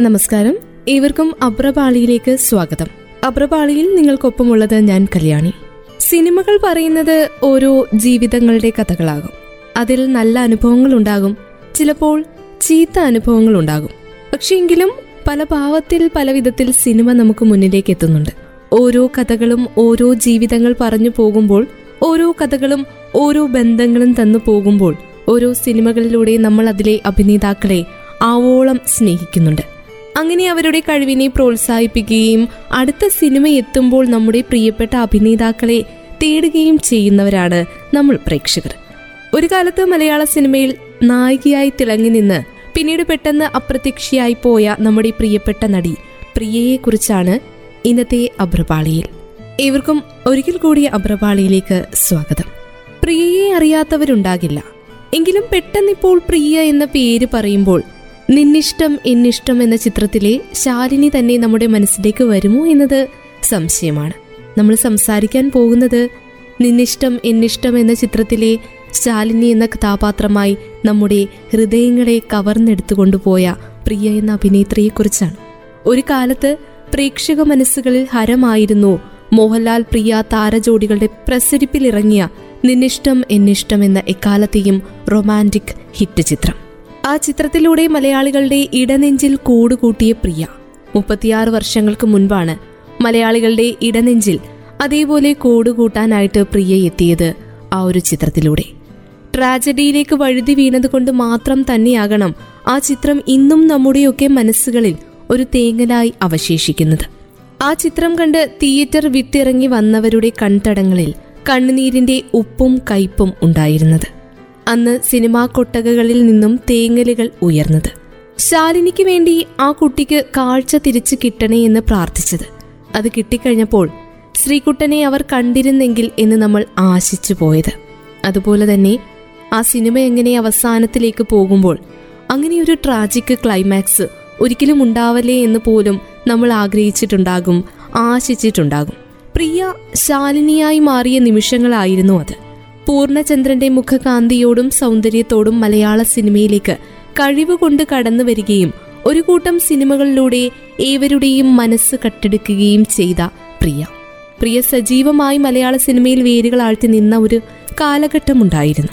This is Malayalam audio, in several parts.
നമസ്കാരം. ഏവർക്കും അബ്രപാളിയിലേക്ക് സ്വാഗതം. അബ്രപാളിയിൽ നിങ്ങൾക്കൊപ്പമുള്ളത് ഞാൻ കല്യാണി. സിനിമകൾ പറയുന്നത് ഓരോ ജീവിതങ്ങളുടെ കഥകളാകും. അതിൽ നല്ല അനുഭവങ്ങൾ ഉണ്ടാകും. ചിലപ്പോൾ ചീത്ത അനുഭവങ്ങൾ ഉണ്ടാകും. പക്ഷെങ്കിലും പല ഭാവത്തിൽ പല വിധത്തിൽ സിനിമ നമുക്ക് മുന്നിലേക്ക് എത്തുന്നുണ്ട്. ഓരോ കഥകളും ഓരോ ജീവിതങ്ങൾ പറഞ്ഞു പോകുമ്പോൾ ഓരോ കഥകളും ഓരോ ബന്ധങ്ങളും തന്നു പോകുമ്പോൾ ഓരോ സിനിമകളിലൂടെ നമ്മൾ അതിലെ അഭിനേതാക്കളെ ആവോളം സ്നേഹിക്കുന്നുണ്ട്. അങ്ങനെ അവരുടെ കഴിവിനെ പ്രോത്സാഹിപ്പിക്കുകയും അടുത്ത സിനിമ എത്തുമ്പോൾ നമ്മുടെ പ്രിയപ്പെട്ട അഭിനേതാക്കളെ തേടുകയും ചെയ്യുന്നവരാണ് നമ്മൾ പ്രേക്ഷകർ. ഒരു കാലത്ത് മലയാള സിനിമയിൽ നായികയായി തിളങ്ങി നിന്ന് പിന്നീട് പെട്ടെന്ന് അപ്രത്യക്ഷയായി പോയ നമ്മുടെ പ്രിയപ്പെട്ട നടി പ്രിയയെക്കുറിച്ചാണ് ഇന്നത്തെ അബ്രപാളിയിൽ. ഏവർക്കും ഒരിക്കൽ കൂടി അബ്രപാളിയിലേക്ക് സ്വാഗതം. പ്രിയയെ അറിയാത്തവരുണ്ടാകില്ല. എങ്കിലും പെട്ടെന്നിപ്പോൾ പ്രിയ എന്ന പേര് പറയുമ്പോൾ നിന്നിഷ്ടം എന്നിഷ്ടം എന്ന ചിത്രത്തിലെ ശാലിനി തന്നെ നമ്മുടെ മനസ്സിലേക്ക് വരുമോ എന്നത് സംശയമാണ്. നമ്മൾ സംസാരിക്കാൻ പോകുന്നത് നിന്നിഷ്ടം എന്നിഷ്ടം എന്ന ചിത്രത്തിലെ ശാലിനി എന്ന കഥാപാത്രമായി നമ്മുടെ ഹൃദയങ്ങളെ കവർന്നെടുത്തുകൊണ്ടുപോയ പ്രിയ എന്ന അഭിനേത്രിയെക്കുറിച്ചാണ്. ഒരു കാലത്ത് പ്രേക്ഷക മനസ്സുകളിൽ ഹരമായിരുന്നു മോഹൻലാൽ പ്രിയ താരജോഡികളുടെ പ്രസരിപ്പിലിറങ്ങിയ നിന്നിഷ്ടം എന്നിഷ്ടം എന്ന എക്കാലത്തെയും റൊമാന്റിക് ഹിറ്റ് ചിത്രം. ആ ചിത്രത്തിലൂടെ മലയാളികളുടെ ഇടനെഞ്ചിൽ കൂടുകൂട്ടിയ പ്രിയ. മുപ്പത്തിയാറ് വർഷങ്ങൾക്ക് മുൻപാണ് മലയാളികളുടെ ഇടനെഞ്ചിൽ അതേപോലെ കൂടുകൂട്ടാനായിട്ട് പ്രിയ എത്തിയത് ആ ഒരു ചിത്രത്തിലൂടെ. ട്രാജഡിയിലേക്ക് വഴുതി വീണതുകൊണ്ട് മാത്രം തന്നെയാകണം ആ ചിത്രം ഇന്നും നമ്മുടെയൊക്കെ മനസ്സുകളിൽ ഒരു തേങ്ങലായി അവശേഷിക്കുന്നത്. ആ ചിത്രം കണ്ട് തിയേറ്റർ വിട്ടിറങ്ങി വന്നവരുടെ കൺതടങ്ങളിൽ കണ്ണുനീരിന്റെ ഉപ്പും കയ്പും ഉണ്ടായിരുന്നത്. അന്ന് സിനിമാ കൊട്ടകകളിൽ നിന്നും തേങ്ങലുകൾ ഉയർന്നത്. ശാലിനിക്ക് വേണ്ടി ആ കുട്ടിക്ക് കാഴ്ച തിരിച്ചു കിട്ടണേ എന്ന് പ്രാർത്ഥിച്ചത്. അത് കിട്ടിക്കഴിഞ്ഞപ്പോൾ ശ്രീകുട്ടനെ അവർ കണ്ടിരുന്നെങ്കിൽ എന്ന് നമ്മൾ ആശിച്ചു പോയത്. അതുപോലെ തന്നെ ആ സിനിമ എങ്ങനെ അവസാനത്തിലേക്ക് പോകുമ്പോൾ അങ്ങനെ ഒരു ട്രാജിക് ക്ലൈമാക്സ് ഒരിക്കലും ഉണ്ടാവല്ലേ എന്ന് പോലും നമ്മൾ ആഗ്രഹിച്ചിട്ടുണ്ടാകും ആശിച്ചിട്ടുണ്ടാകും. പ്രിയ ശാലിനിയായി മാറിയ നിമിഷങ്ങളായിരുന്നു അത്. പൂർണചന്ദ്രന്റെ മുഖകാന്തിയോടും സൗന്ദര്യത്തോടും മലയാള സിനിമയിലേക്ക് കഴിവുകൊണ്ട് കടന്നു വരികയും ഒരു കൂട്ടം സിനിമകളിലൂടെ ഏവരുടെയും മനസ്സ് കട്ടെടുക്കുകയും ചെയ്ത പ്രിയ. പ്രിയ സജീവമായി മലയാള സിനിമയിൽ വേരുകൾ ആഴ്ത്തി നിന്ന ഒരു കാലഘട്ടമുണ്ടായിരുന്നു.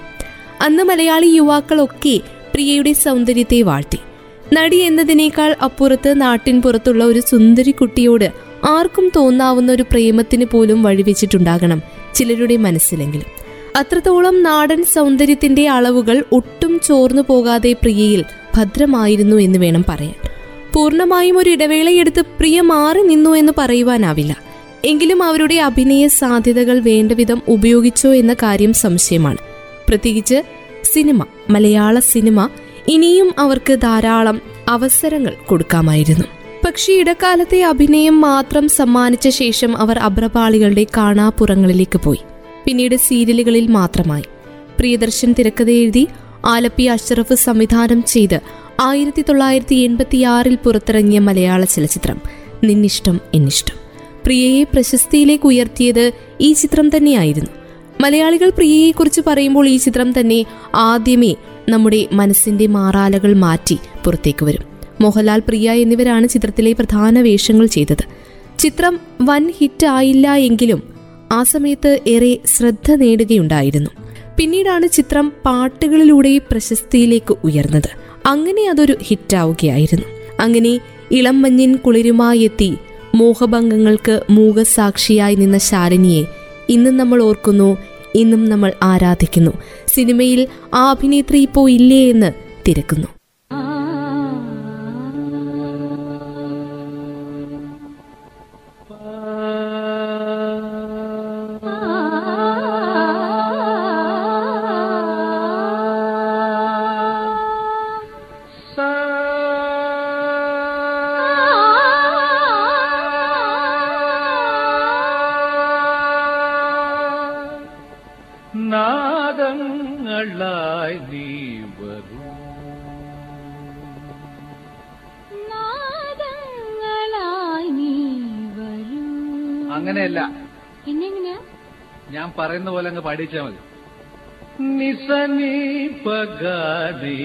അന്ന് മലയാളി യുവാക്കളൊക്കെ പ്രിയയുടെ സൗന്ദര്യത്തെ വാഴ്ത്തി. നടി എന്നതിനേക്കാൾ അപ്പുറത്ത് നാട്ടിൻ പുറത്തുള്ള ഒരു സുന്ദരി കുട്ടിയോട് ആർക്കും തോന്നാവുന്ന ഒരു പ്രേമത്തിന് പോലും വഴിവെച്ചിട്ടുണ്ടാകണം ചിലരുടെ മനസ്സിലെങ്കിലും. അത്രത്തോളം നാടൻ സൗന്ദര്യത്തിന്റെ അളവുകൾ ഒട്ടും ചോർന്നു പോകാതെ പ്രിയയിൽ ഭദ്രമായിരുന്നു എന്ന് വേണം പറയാൻ. പൂർണമായും ഒരു ഇടവേളയെടുത്ത് പ്രിയ മാറി നിന്നു എന്ന് പറയുവാനാവില്ല. എങ്കിലും അവരുടെ അഭിനയ സാധ്യതകൾ വേണ്ടവിധം ഉപയോഗിച്ചോ എന്ന കാര്യം സംശയമാണ്. പ്രത്യേകിച്ച് സിനിമ മലയാള സിനിമ ഇനിയും അവർക്ക് ധാരാളം അവസരങ്ങൾ കൊടുക്കാമായിരുന്നു. പക്ഷേ ഇടക്കാലത്തെ അഭിനയം മാത്രം സമ്മാനിച്ച ശേഷം അവർ അഭ്രപാളികളുടെ കാണാപ്പുറങ്ങളിലേക്ക് പോയി. പിന്നീട് സീരിയലുകളിൽ മാത്രമായി. പ്രിയദർശൻ തിരക്കഥ എഴുതി ആലപ്പി അഷ്റഫ് സംവിധാനം ചെയ്ത് ആയിരത്തി തൊള്ളായിരത്തി എൺപത്തിയാറിൽ പുറത്തിറങ്ങിയ മലയാള ചലച്ചിത്രം നിന്നിഷ്ടം എന്നിഷ്ടം. പ്രിയയെ പ്രശസ്തിയിലേക്ക് ഉയർത്തിയത് ഈ ചിത്രം തന്നെയായിരുന്നു. മലയാളികൾ പ്രിയയെക്കുറിച്ച് പറയുമ്പോൾ ഈ ചിത്രം തന്നെ ആദ്യമേ നമ്മുടെ മനസ്സിന്റെ മാറാലകൾ മാറ്റി പുറത്തേക്ക് വരും. മോഹൻലാൽ പ്രിയ എന്നിവരാണ് ചിത്രത്തിലെ പ്രധാന വേഷങ്ങൾ ചെയ്തത്. ചിത്രം വൻ ഹിറ്റ് ആയില്ല എങ്കിലും ആ സമയത്ത് ഏറെ ശ്രദ്ധ നേടുകയുണ്ടായിരുന്നു. പിന്നീടാണ് ചിത്രം പാട്ടുകളിലൂടെ പ്രശസ്തിയിലേക്ക് ഉയർന്നത്. അങ്ങനെ അതൊരു ഹിറ്റാവുകയായിരുന്നു. അങ്ങനെ ഇളം മഞ്ഞിൻ കുളിരുമായെത്തി മോഹഭംഗങ്ങൾക്ക് മൂകസാക്ഷിയായി നിന്ന ശാലിനിയെ ഇന്നും നമ്മൾ ഓർക്കുന്നു ഇന്നും നമ്മൾ ആരാധിക്കുന്നു. സിനിമയിൽ ആ അഭിനേത്രി ഇപ്പോൾ ഇല്ലേ എന്ന് തിരക്കുന്നു. ഞാൻ പറയുന്ന പോലെ അങ്ങ് പാടിച്ചാ മതി. നിസനി പഗാനി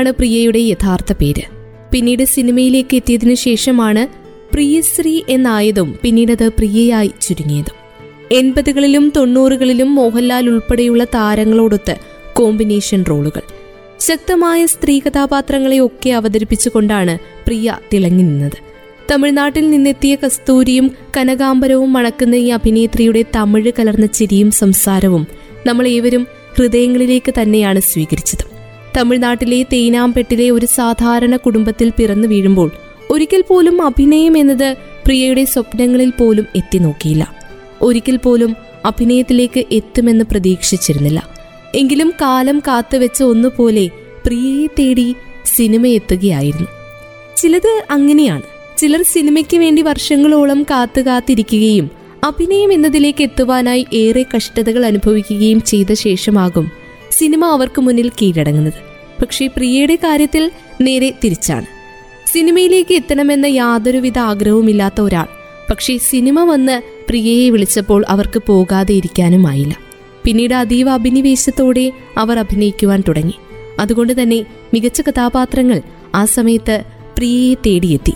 എന്നാണ് പ്രിയയുടെ യഥാർത്ഥ പേര്. പിന്നീട് സിനിമയിലേക്ക് എത്തിയതിനു ശേഷമാണ് പ്രിയശ്രീ എന്നായതും പിന്നീടത് പ്രിയയായി ചുരുങ്ങിയതും. എൺപതുകളിലും തൊണ്ണൂറുകളിലും മോഹൻലാൽ ഉൾപ്പെടെയുള്ള താരങ്ങളോടൊത്ത് കോമ്പിനേഷൻ റോളുകൾ. ശക്തമായ സ്ത്രീ കഥാപാത്രങ്ങളെ ഒക്കെ അവതരിപ്പിച്ചുകൊണ്ടാണ് പ്രിയ തിളങ്ങി നിന്നത്. തമിഴ്നാട്ടിൽ നിന്നെത്തിയ കസ്തൂരിയും കനകാംബരവും മണക്കുന്ന ഈ അഭിനേത്രിയുടെ തമിഴ് കലർന്ന ചിരിയും സംസാരവും നമ്മൾ ഏവരും ഹൃദയങ്ങളിലേക്ക് തന്നെയാണ് സ്വീകരിച്ചത്. തമിഴ്നാട്ടിലെ തേനാമ്പെട്ടിലെ ഒരു സാധാരണ കുടുംബത്തിൽ പിറന്നു വീഴുമ്പോൾ ഒരിക്കൽ പോലും അഭിനയം എന്നത് പ്രിയയുടെ സ്വപ്നങ്ങളിൽ പോലും എത്തി നോക്കിയില്ല. ഒരിക്കൽ പോലും അഭിനയത്തിലേക്ക് എത്തുമെന്ന് പ്രതീക്ഷിച്ചിരുന്നില്ല. എങ്കിലും കാലം കാത്തുവെച്ച ഒന്നുപോലെ പ്രിയയെ തേടി സിനിമ എത്തുകയായിരുന്നു. ചിലത് അങ്ങനെയാണ്. ചിലർ സിനിമയ്ക്ക് വേണ്ടി വർഷങ്ങളോളം കാത്തു കാത്തിരിക്കുകയും അഭിനയം എന്നതിലേക്ക് എത്തുവാനായി ഏറെ കഷ്ടതകൾ അനുഭവിക്കുകയും ചെയ്ത ശേഷമാകും സിനിമ അവർക്ക് മുന്നിൽ കീഴടങ്ങുന്നത്. പക്ഷേ പ്രിയയുടെ കാര്യത്തിൽ നേരെ തിരിച്ചാണ്. സിനിമയിലേക്ക് എത്തണമെന്ന യാതൊരുവിധ ആഗ്രഹവുമില്ലാത്ത ഒരാൾ. പക്ഷേ സിനിമ വന്ന് പ്രിയയെ വിളിച്ചപ്പോൾ അവർക്ക് പോകാതെ ഇരിക്കാനുമായില്ല. പിന്നീട് അതീവ അഭിനിവേശത്തോടെ അവർ അഭിനയിക്കുവാൻ തുടങ്ങി. അതുകൊണ്ട് തന്നെ മികച്ച കഥാപാത്രങ്ങൾ ആ സമയത്ത് പ്രിയയെ തേടിയെത്തി.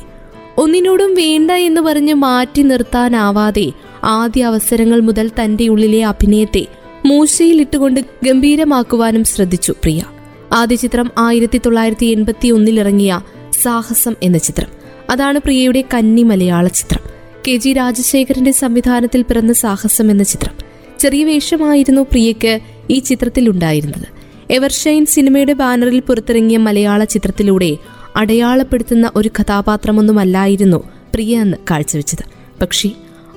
ഒന്നിനോടും വേണ്ട എന്ന് പറഞ്ഞ് മാറ്റി നിർത്താനാവാതെ ആദ്യ അവസരങ്ങൾ മുതൽ തന്റെ ഉള്ളിലെ അഭിനയത്തെ മൂശയിലിട്ടുകൊണ്ട് ഗംഭീരമാക്കുവാനും ശ്രദ്ധിച്ചു പ്രിയ. ആദ്യ ചിത്രം ആയിരത്തി തൊള്ളായിരത്തി എൺപത്തി ഒന്നിലിറങ്ങിയ സാഹസം എന്ന ചിത്രം. അതാണ് പ്രിയയുടെ കന്നി മലയാള ചിത്രം. കെ ജി രാജശേഖരന്റെ സംവിധാനത്തിൽ പിറന്ന സാഹസം എന്ന ചിത്രം. ചെറിയ വേഷമായിരുന്നു പ്രിയയ്ക്ക് ഈ ചിത്രത്തിൽ ഉണ്ടായിരുന്നത് എവർഷൈൻ സിനിമയുടെ ബാനറിൽ പുറത്തിറങ്ങിയ മലയാള ചിത്രത്തിലൂടെ അടയാളപ്പെടുത്തുന്ന ഒരു കഥാപാത്രമൊന്നുമല്ലായിരുന്നു പ്രിയ എന്ന് കാഴ്ചവെച്ചത്. പക്ഷേ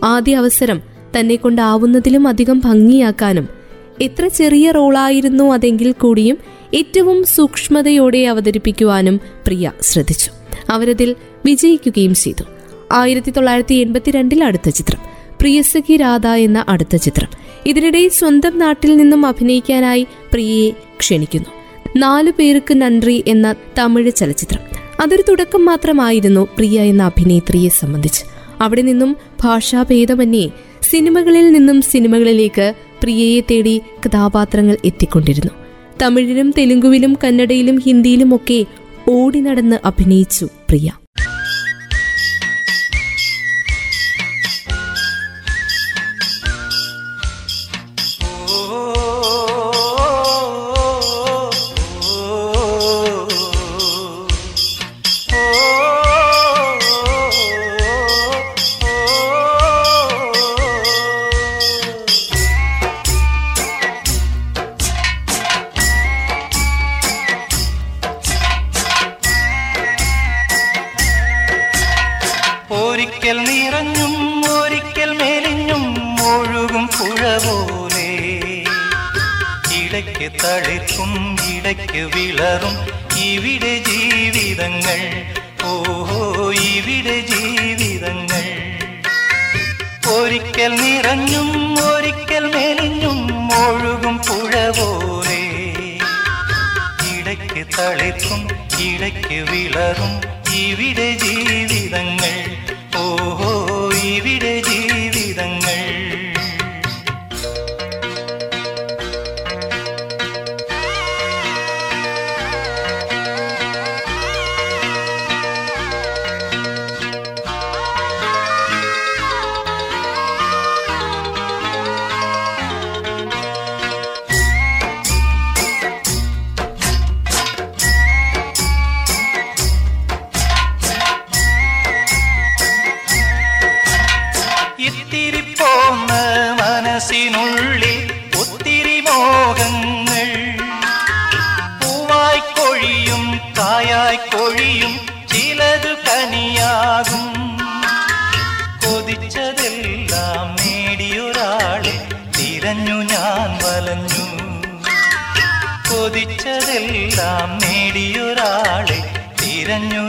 ആദ്യ അവസരം തന്നെ കൊണ്ടാവുന്നതിലും അധികം ഭംഗിയാക്കാനും എത്ര ചെറിയ റോളായിരുന്നു അതെങ്കിൽ കൂടിയും ഏറ്റവും സൂക്ഷ്മതയോടെ അവതരിപ്പിക്കുവാനും പ്രിയ ശ്രദ്ധിച്ചു. അവരതിൽ വിജയിക്കുകയും ചെയ്തു. ആയിരത്തി തൊള്ളായിരത്തി എൺപത്തിരണ്ടിൽ അടുത്ത ചിത്രം പ്രിയസഖി രാധ എന്ന അടുത്ത ചിത്രം. ഇതിനിടെ സ്വന്തം നാട്ടിൽ നിന്നും അഭിനയിക്കാനായി പ്രിയയെ ക്ഷണിക്കുന്നു. നാലു പേർക്ക് നന്ദി എന്ന തമിഴ് ചലച്ചിത്രം. അതൊരു തുടക്കം മാത്രമായിരുന്നു പ്രിയ എന്ന അഭിനേത്രിയെ സംബന്ധിച്ച്. അവിടെ നിന്നും ഭാഷാഭേദമന്യേ സിനിമകളിൽ നിന്നും സിനിമകളിലേക്ക് പ്രിയയെ തേടി കഥാപാത്രങ്ങൾ എത്തിക്കൊണ്ടിരുന്നു. തമിഴിലും തെലുങ്കുവിലും കന്നഡയിലും ഹിന്ദിയിലുമൊക്കെ ഓടി നടന്ന് അഭിനയിച്ചു പ്രിയ. തളിർക്കും ഇടയ്ക്ക് വിളറും. ഇവിടെ ജീവിതങ്ങൾ ഓഹോ ഇവിടെ ജീവിതങ്ങൾ. ഒരിക്കൽ നിറഞ്ഞും ഒരിക്കൽ മെലിഞ്ഞും ഒഴുകും പുഴ പോലെ. ഇടയ്ക്ക് തളിർക്കും ഇടയ്ക്ക് വിളറും. ഇവിടെ ജീവിതങ്ങൾ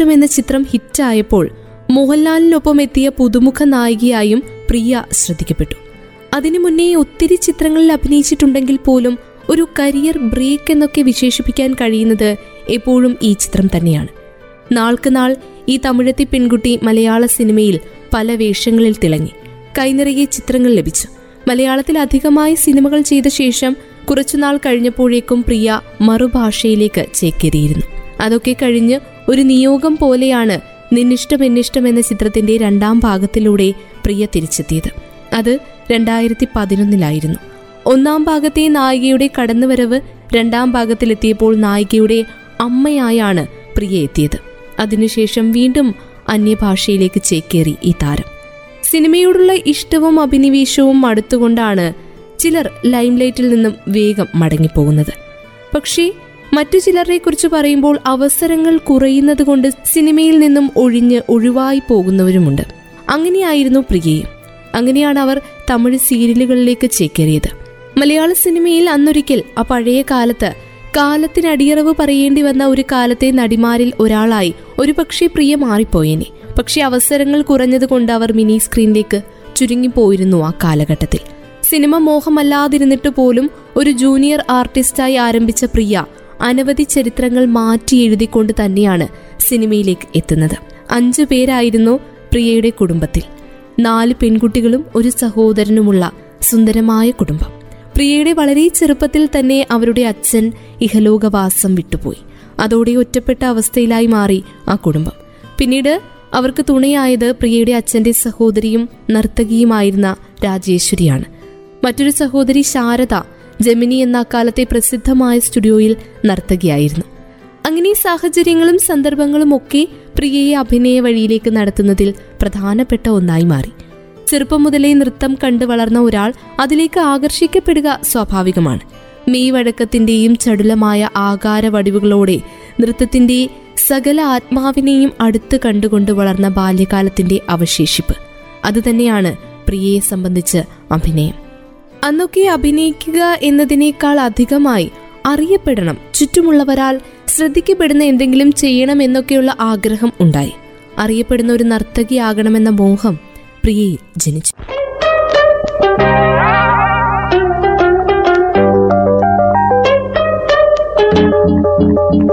എന്നിഷ്ടം എന്ന ചിത്രം ഹിറ്റായപ്പോൾ മോഹൻലാലിനൊപ്പം എത്തിയ പുതുമുഖ നായികയായും പ്രിയ ശ്രദ്ധിക്കപ്പെട്ടു. അതിനു മുന്നേ ഒത്തിരി ചിത്രങ്ങളിൽ അഭിനയിച്ചിട്ടുണ്ടെങ്കിൽ പോലും ഒരു കരിയർ ബ്രേക്ക് എന്നൊക്കെ വിശേഷിപ്പിക്കാൻ കഴിയുന്നത് എപ്പോഴും ഈ ചിത്രം തന്നെയാണ്. നാൾക്ക് നാൾ ഈ തമിഴത്തി പെൺകുട്ടി മലയാള സിനിമയിൽ പല വേഷങ്ങളിൽ തിളങ്ങി. കൈനിറയെ ചിത്രങ്ങൾ ലഭിച്ചു. മലയാളത്തിൽ അധികമായി സിനിമകൾ ചെയ്ത ശേഷം കുറച്ചുനാൾ കഴിഞ്ഞപ്പോഴേക്കും പ്രിയ മറുഭാഷയിലേക്ക് ചേക്കേറിയിരുന്നു. അതൊക്കെ കഴിഞ്ഞ് ഒരു നിയോഗം പോലെയാണ് നിന്നിഷ്ടം എന്നിഷ്ടം എന്ന ചിത്രത്തിന്റെ രണ്ടാം ഭാഗത്തിലൂടെ പ്രിയ തിരിച്ചെത്തിയത്. അത് രണ്ടായിരത്തി പതിനൊന്നിലായിരുന്നു ഒന്നാം ഭാഗത്തെ നായികയുടെ കടന്നുവരവ് രണ്ടാം ഭാഗത്തിലെത്തിയപ്പോൾ നായികയുടെ അമ്മയായാണ് പ്രിയ എത്തിയത്. അതിനുശേഷം വീണ്ടും അന്യഭാഷയിലേക്ക് ചേക്കേറി ഈ താരം. സിനിമയോടുള്ള ഇഷ്ടവും അഭിനിവേശവും അടുത്തുകൊണ്ടാണ് ചിലർ ലൈംലൈറ്റിൽ നിന്നും വേഗം മടങ്ങിപ്പോകുന്നത്. പക്ഷേ മറ്റു ചിലരെ കുറിച്ച് പറയുമ്പോൾ അവസരങ്ങൾ കുറയുന്നത് കൊണ്ട് സിനിമയിൽ നിന്നും ഒഴിഞ്ഞ് ഒഴിവായി പോകുന്നവരുമുണ്ട്. അങ്ങനെയായിരുന്നു പ്രിയയും അങ്ങനെയാണ് അവർ തമിഴ് സീരിയലുകളിലേക്ക് ചേക്കേറിയത്. മലയാള സിനിമയിൽ അന്നൊരിക്കൽ ആ പഴയ കാലത്ത് കാലത്തിനടിയറവ് പറയേണ്ടി വന്ന ഒരു കാലത്തെ നടിമാരിൽ ഒരാളായി ഒരു പക്ഷേ പ്രിയ മാറിപ്പോയേനെ. പക്ഷേ അവസരങ്ങൾ കുറഞ്ഞതുകൊണ്ട് അവർ മിനി സ്ക്രീനിലേക്ക് ചുരുങ്ങിപ്പോയിരുന്നു ആ കാലഘട്ടത്തിൽ. സിനിമ മോഹമല്ലാതിരുന്നിട്ട് പോലും ഒരു ജൂനിയർ ആർട്ടിസ്റ്റായി ആരംഭിച്ച പ്രിയ അനവധി ചരിത്രങ്ങൾ മാറ്റി എഴുതിക്കൊണ്ട് തന്നെയാണ് സിനിമയിലേക്ക് എത്തുന്നത്. അഞ്ചു പേരായിരുന്നു പ്രിയയുടെ കുടുംബത്തിൽ. നാല് പെൺകുട്ടികളും ഒരു സഹോദരനുമുള്ള സുന്ദരമായ കുടുംബം. പ്രിയയുടെ വളരെ ചെറുപ്പത്തിൽ തന്നെ അവരുടെ അച്ഛൻ ഇഹലോകവാസം വിട്ടുപോയി. അതോടെ ഒറ്റപ്പെട്ട അവസ്ഥയിലായി മാറി ആ കുടുംബം. പിന്നീട് അവർക്ക് തുണയായത് പ്രിയയുടെ അച്ഛന്റെ സഹോദരിയും നർത്തകിയുമായിരുന്ന രാജേശ്വരിയാണ്. മറ്റൊരു സഹോദരി ശാരദ ജമിനി എന്ന അക്കാലത്തെ പ്രസിദ്ധമായ സ്റ്റുഡിയോയിൽ നർത്തകിയായിരുന്നു. അങ്ങനെ സാഹചര്യങ്ങളും സന്ദർഭങ്ങളും ഒക്കെ പ്രിയയെ അഭിനയ വഴിയിലേക്ക് നടത്തുന്നതിൽ പ്രധാനപ്പെട്ട ഒന്നായി മാറി. ചെറുപ്പം മുതലേ നൃത്തം കണ്ടു വളർന്ന ഒരാൾ അതിലേക്ക് ആകർഷിക്കപ്പെടുക സ്വാഭാവികമാണ്. മെയ് വഴക്കത്തിന്റെയും ചടുലമായ ആകാര വടിവുകളോടെ നൃത്തത്തിന്റെ സകല ആത്മാവിനെയും അടുത്ത് കണ്ടുകൊണ്ട് വളർന്ന ബാല്യകാലത്തിന്റെ അവശേഷിപ്പ്. അതുതന്നെയാണ് പ്രിയയെ സംബന്ധിച്ച് അഭിനയം. അന്നൊക്കെ അഭിനയിക്കുക എന്നതിനേക്കാൾ അധികമായി അറിയപ്പെടണം. ചുറ്റുമുള്ളവരാൽ ശ്രദ്ധിക്കപ്പെടുന്ന എന്തെങ്കിലും ചെയ്യണം എന്നൊക്കെയുള്ള ആഗ്രഹം ഉണ്ടായി. അറിയപ്പെടുന്ന ഒരു നർത്തകിയാകണമെന്ന മോഹം പ്രിയയിൽ ജനിച്ചു. thank കൺമണിക്ക്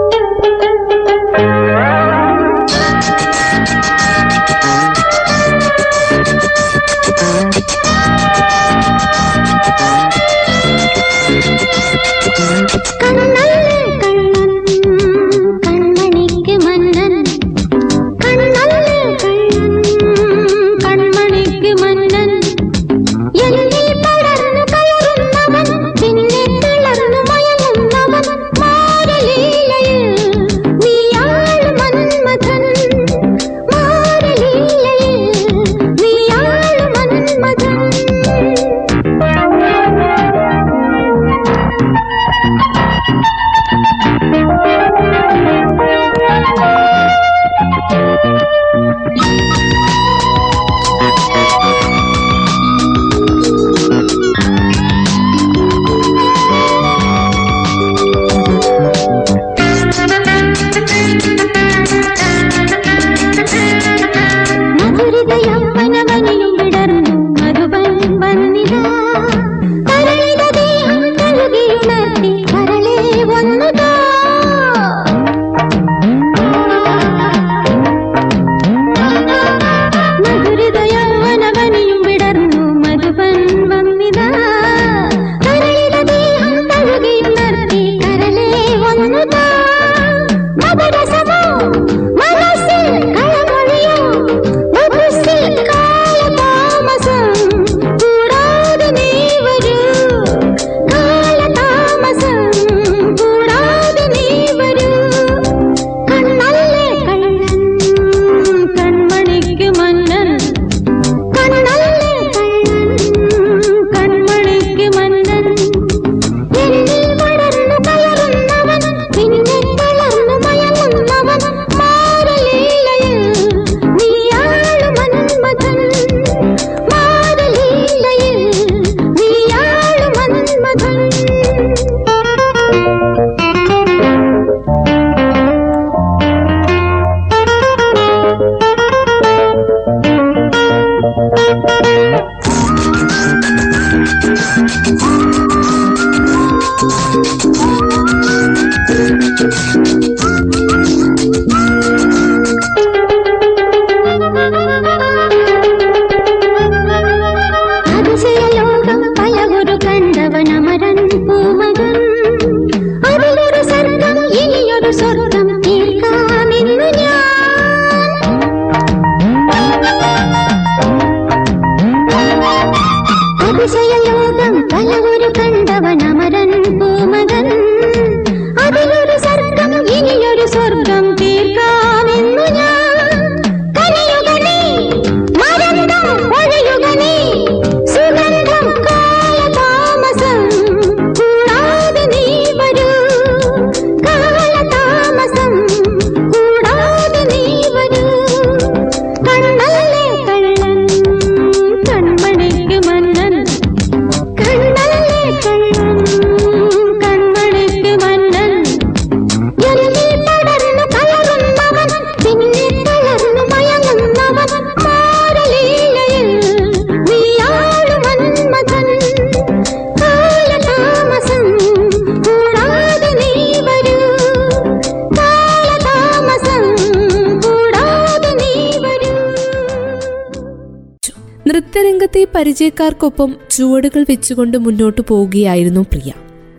പരിചയക്കാർക്കൊപ്പം ചുവടുകൾ വെച്ചുകൊണ്ട് മുന്നോട്ട് പോവുകയായിരുന്നു പ്രിയ.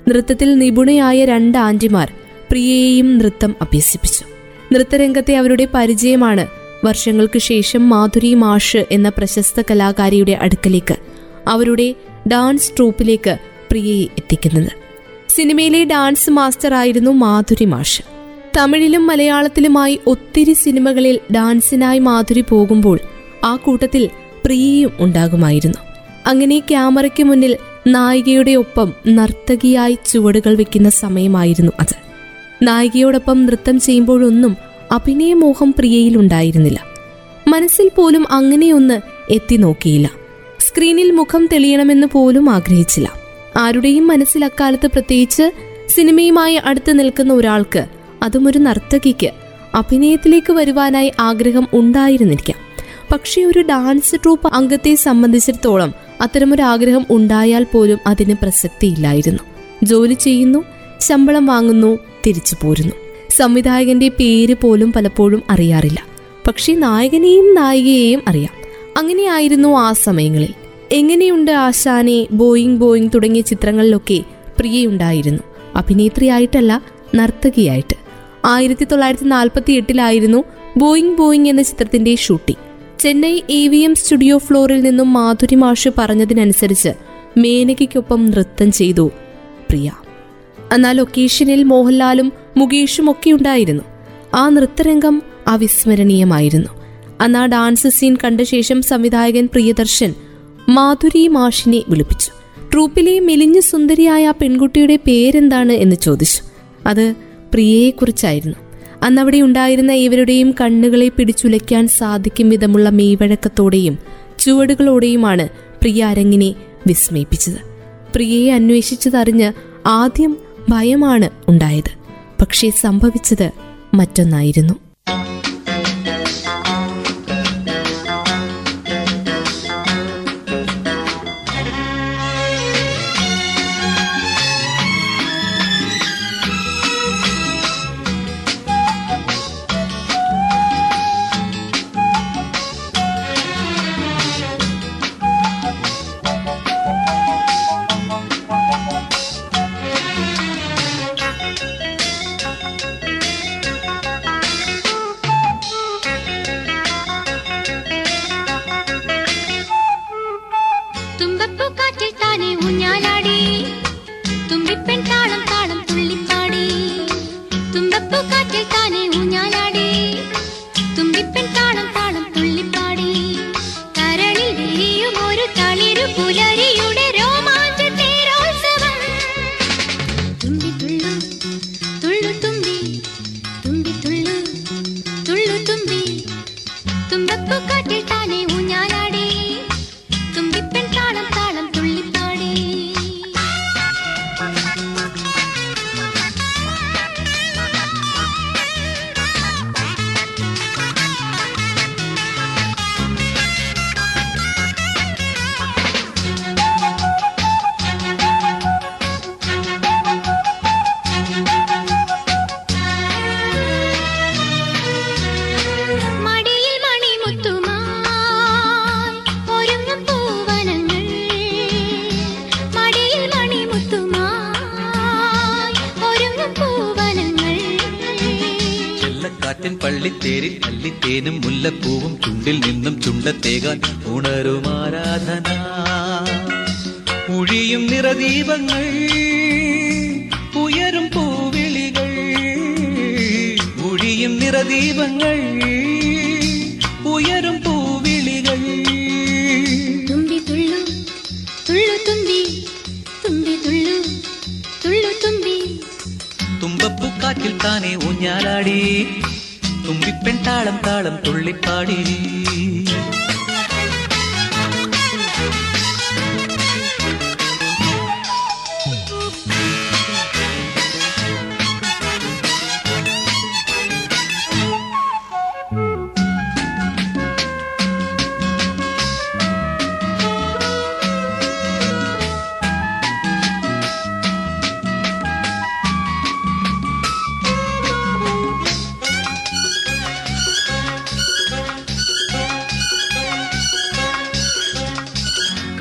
നൃത്തത്തിൽ നിപുണയായ രണ്ട് ആന്റിമാർ പ്രിയയെയും നൃത്തം അഭ്യസിപ്പിച്ചു. നൃത്തരംഗത്തെ അവരുടെ പരിചയമാണ് വർഷങ്ങൾക്ക് ശേഷം മാധുരി മാഷ് എന്ന പ്രശസ്ത കലാകാരിയുടെ അടുക്കലേക്ക് അവരുടെ ഡാൻസ് ട്രൂപ്പിലേക്ക് പ്രിയയെ എത്തിക്കുന്നത്. സിനിമയിലെ ഡാൻസ് മാസ്റ്റർ ആയിരുന്നു മാധുരി മാഷ്. തമിഴിലും മലയാളത്തിലുമായി ഒത്തിരി സിനിമകളിൽ ഡാൻസിനായി മാധുരി പോകുമ്പോൾ ആ കൂട്ടത്തിൽ പ്രിയയും ഉണ്ടാകുമായിരുന്നു. അങ്ങനെ ക്യാമറയ്ക്ക് മുന്നിൽ നായികയുടെ ഒപ്പം നർത്തകിയായി ചുവടുകൾ വെക്കുന്ന സമയമായിരുന്നു അത്. നായികയോടൊപ്പം നൃത്തം ചെയ്യുമ്പോഴൊന്നും അഭിനയമോഹം പ്രിയയിൽ ഉണ്ടായിരുന്നില്ല. മനസ്സിൽ പോലും അങ്ങനെയൊന്ന് എത്തി നോക്കിയില്ല. സ്ക്രീനിൽ മുഖം തെളിയണമെന്ന് പോലും ആഗ്രഹിച്ചില്ല. ആരുടെയും മനസ്സിൽ അക്കാലത്ത് പ്രത്യേകിച്ച് സിനിമയുമായി അടുത്ത് നിൽക്കുന്ന ഒരാൾക്ക് അതും ഒരു നർത്തകിക്ക് അഭിനയത്തിലേക്ക് വരുവാനായി ആഗ്രഹം ഉണ്ടായിരുന്നിരിക്കാം. പക്ഷേ ഒരു ഡാൻസ് ട്രൂപ്പ് അംഗത്തെ സംബന്ധിച്ചിടത്തോളം അത്തരമൊരു ആഗ്രഹം ഉണ്ടായാൽ പോലും അതിന് പ്രസക്തിയില്ലായിരുന്നു. ജോലി ചെയ്യുന്നു ശമ്പളം വാങ്ങുന്നു തിരിച്ചു പോരുന്നു. സംവിധായകന്റെ പേര് പോലും പലപ്പോഴും അറിയാറില്ല. പക്ഷേ നായകനെയും നായികയെയും അറിയാം. അങ്ങനെയായിരുന്നു ആ സമയങ്ങളിൽ. എങ്ങനെയുണ്ട് ആശാനെ ബോയിങ് ബോയിങ് തുടങ്ങിയ ചിത്രങ്ങളിലൊക്കെ പ്രിയയുണ്ടായിരുന്നു. അഭിനേത്രിയായിട്ടല്ല നർത്തകിയായിട്ട്. ആയിരത്തി തൊള്ളായിരത്തി നാൽപ്പത്തി എട്ടിലായിരുന്നു ബോയിങ് ബോയിങ് എന്ന ചിത്രത്തിന്റെ shooting. Chennai A V M studio ഫ്ലോറിൽ നിന്നും മാധുരി മാഷ് പറഞ്ഞതിനനുസരിച്ച് മേനകയ്ക്കൊപ്പം നൃത്തം ചെയ്തു പ്രിയ. എന്നാൽ ലൊക്കേഷനിൽ മോഹൻലാലും മുകേഷും ഒക്കെ ഉണ്ടായിരുന്നു. ആ നൃത്തരംഗം അവിസ്മരണീയമായിരുന്നു. അന്ന് ആ ഡാൻസ് സീൻ കണ്ട ശേഷം സംവിധായകൻ പ്രിയദർശൻ മാധുരി മാഷിനെ വിളിപ്പിച്ചു. ട്രൂപ്പിലെ മെലിഞ്ഞു സുന്ദരിയായ പെൺകുട്ടിയുടെ പേരെന്താണ് എന്ന് ചോദിച്ചു. അത് പ്രിയയെക്കുറിച്ചായിരുന്നു. അന്നവിടെ ഉണ്ടായിരുന്ന ഇവരുടെയും കണ്ണുകളെ പിടിച്ചുലയ്ക്കാൻ സാധിക്കും വിധമുള്ള മെയ്വഴക്കത്തോടെയും ചുവടുകളോടെയുമാണ് പ്രിയ അരങ്ങിനെ വിസ്മയിപ്പിച്ചത്. പ്രിയയെ അന്വേഷിച്ചതറിഞ്ഞ് ആദ്യം ഭയമാണ് ഉണ്ടായത്. പക്ഷേ സംഭവിച്ചത് മറ്റൊന്നായിരുന്നു. தும்பப்பூ காற்றில் தானே ஊஞ்ஞாலாடி தும்பிப்பெண் தாளம் தாளம் துள்ளிப்பாடி.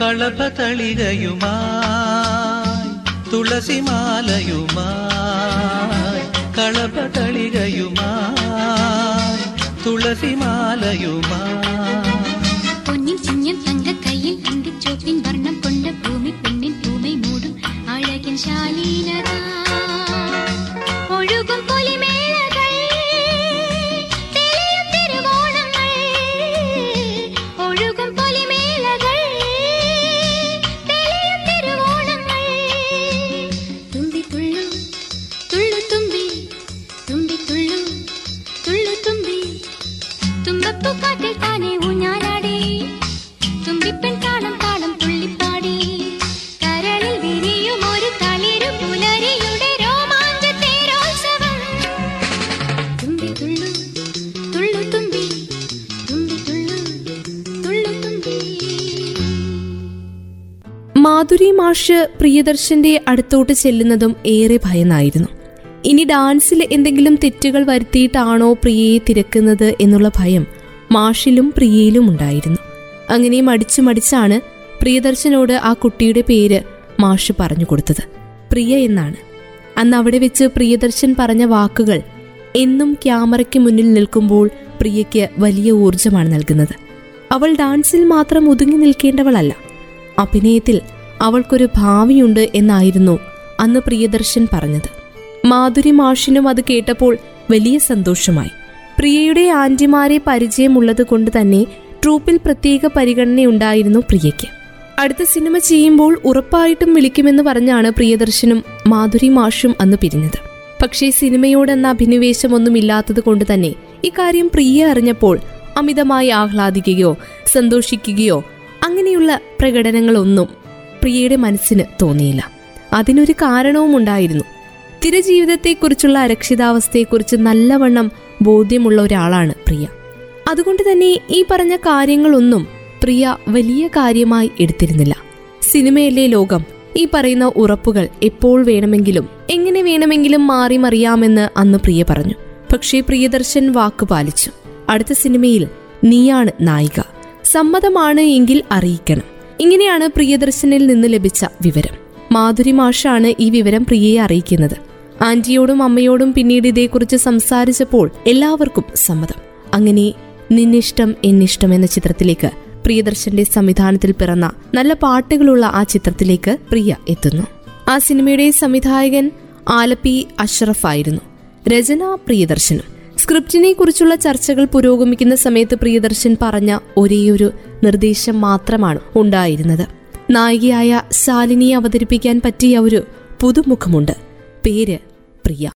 കളഭതളികയുമായി തുളസിമാലയുമായി കളഭതളികയുമായി തുളസിമാലയുമായി പൊന്നിൻ ചിങ്ങം തങ്ക കയ്യിൽ അന്തിച്ചോപ്പിൻ വർണം കൊണ്ട ഭൂമി മാധുരി മാഷ് പ്രിയദർശന്റെ അടുത്തോട്ട് ചെല്ലുന്നതും ഏറെ ഭയന്നായിരുന്നു. ഇനി ഡാൻസിൽ എന്തെങ്കിലും തെറ്റുകൾ വരുത്തിയിട്ടാണോ പ്രിയയെ തിരക്കുന്നത് എന്നുള്ള ഭയം മാഷിലും പ്രിയയിലും ഉണ്ടായിരുന്നു. അങ്ങനെ മടിച്ചു മടിച്ചാണ് പ്രിയദർശനോട് ആ കുട്ടിയുടെ പേര് മാഷ് പറഞ്ഞു കൊടുത്തത്. പ്രിയ എന്നാണ്. അന്ന് അവിടെ വെച്ച് പ്രിയദർശൻ പറഞ്ഞ വാക്കുകൾ എന്നും ക്യാമറയ്ക്ക് മുന്നിൽ നിൽക്കുമ്പോൾ പ്രിയയ്ക്ക് വലിയ ഊർജമാണ് നൽകുന്നത്. അവൾ ഡാൻസിൽ മാത്രം ഒതുങ്ങി നിൽക്കേണ്ടവളല്ല. അഭിനയത്തിൽ അവൾക്കൊരു ഭാവിയുണ്ട് എന്നായിരുന്നു അന്ന് പ്രിയദർശൻ പറഞ്ഞത്. മാധുരി മാഷിനും അത് കേട്ടപ്പോൾ വലിയ സന്തോഷമായി. പ്രിയയുടെ ആന്റിമാരെ പരിചയമുള്ളത് കൊണ്ട് തന്നെ ട്രൂപ്പിൽ പ്രത്യേക പരിഗണനയുണ്ടായിരുന്നു പ്രിയയ്ക്ക്. അടുത്ത സിനിമ ചെയ്യുമ്പോൾ ഉറപ്പായിട്ടും വിളിക്കുമെന്ന് പറഞ്ഞാണ് പ്രിയദർശനും മാധുരി മാഷും അന്ന് പിരിഞ്ഞത്. പക്ഷേ സിനിമയോടെന്ന അഭിനിവേശമൊന്നുമില്ലാത്തത് കൊണ്ട് തന്നെ ഇക്കാര്യം പ്രിയ അറിഞ്ഞപ്പോൾ അമിതമായി ആഹ്ലാദിക്കുകയോ സന്തോഷിക്കുകയോ അങ്ങനെയുള്ള പ്രകടനങ്ങളൊന്നും പ്രിയയുടെ മനസ്സിന് തോന്നിയില്ല. അതിനൊരു കാരണവും ഉണ്ടായിരുന്നു സ്ഥിരജീവിതത്തെക്കുറിച്ചുള്ള അരക്ഷിതാവസ്ഥയെക്കുറിച്ച് നല്ലവണ്ണം ബോധ്യമുള്ള ഒരാളാണ് പ്രിയ. അതുകൊണ്ട് തന്നെ ഈ പറഞ്ഞ കാര്യങ്ങളൊന്നും പ്രിയ വലിയ കാര്യമായി എടുത്തിരുന്നില്ല. സിനിമയിലെ ലോകം? ഈ പറയുന്ന ഉറപ്പുകൾ എപ്പോൾ വേണമെങ്കിലും എങ്ങനെ വേണമെങ്കിലും മാറി മറിയാമെന്ന് അന്ന് പ്രിയ പറഞ്ഞു. പക്ഷേ പ്രിയദർശൻ വാക്ക് പാലിച്ചു. അടുത്ത സിനിമയിൽ നീയാണ് നായിക. സമ്മതമാണ് എങ്കിൽ അറിയിക്കണം. ഇങ്ങനെയാണ് പ്രിയദർശനിൽ നിന്ന് ലഭിച്ച വിവരം. മാധുരി മാഷാണ് ഈ വിവരം പ്രിയയെ അറിയിക്കുന്നത്. ആന്റിയോടും അമ്മയോടും പിന്നീട് ഇതേക്കുറിച്ച് സംസാരിച്ചപ്പോൾ എല്ലാവർക്കും സമ്മതം. അങ്ങനെ നിന്നിഷ്ടം എന്നിഷ്ടം എന്ന ചിത്രത്തിലേക്ക് പ്രിയദർശന്റെ സംവിധാനത്തിൽ പിറന്ന നല്ല പാട്ടുകളുള്ള ആ ചിത്രത്തിലേക്ക് പ്രിയ എത്തുന്നു. ആ സിനിമയുടെ സംവിധായകൻ ആലപ്പി അഷ്റഫ് ആയിരുന്നു. രചന പ്രിയദർശനും. സ്ക്രിപ്റ്റിനെ കുറിച്ചുള്ള ചർച്ചകൾ പുരോഗമിക്കുന്ന സമയത്ത് പ്രിയദർശൻ പറഞ്ഞ ഒരേയൊരു നിർദ്ദേശം മാത്രമാണ് ഉണ്ടായിരുന്നത്. നായികയായ ശാലിനിയെ അവതരിപ്പിക്കാൻ പറ്റിയ ഒരു പുതുമുഖമുണ്ട്. പേര് പ്രിയ.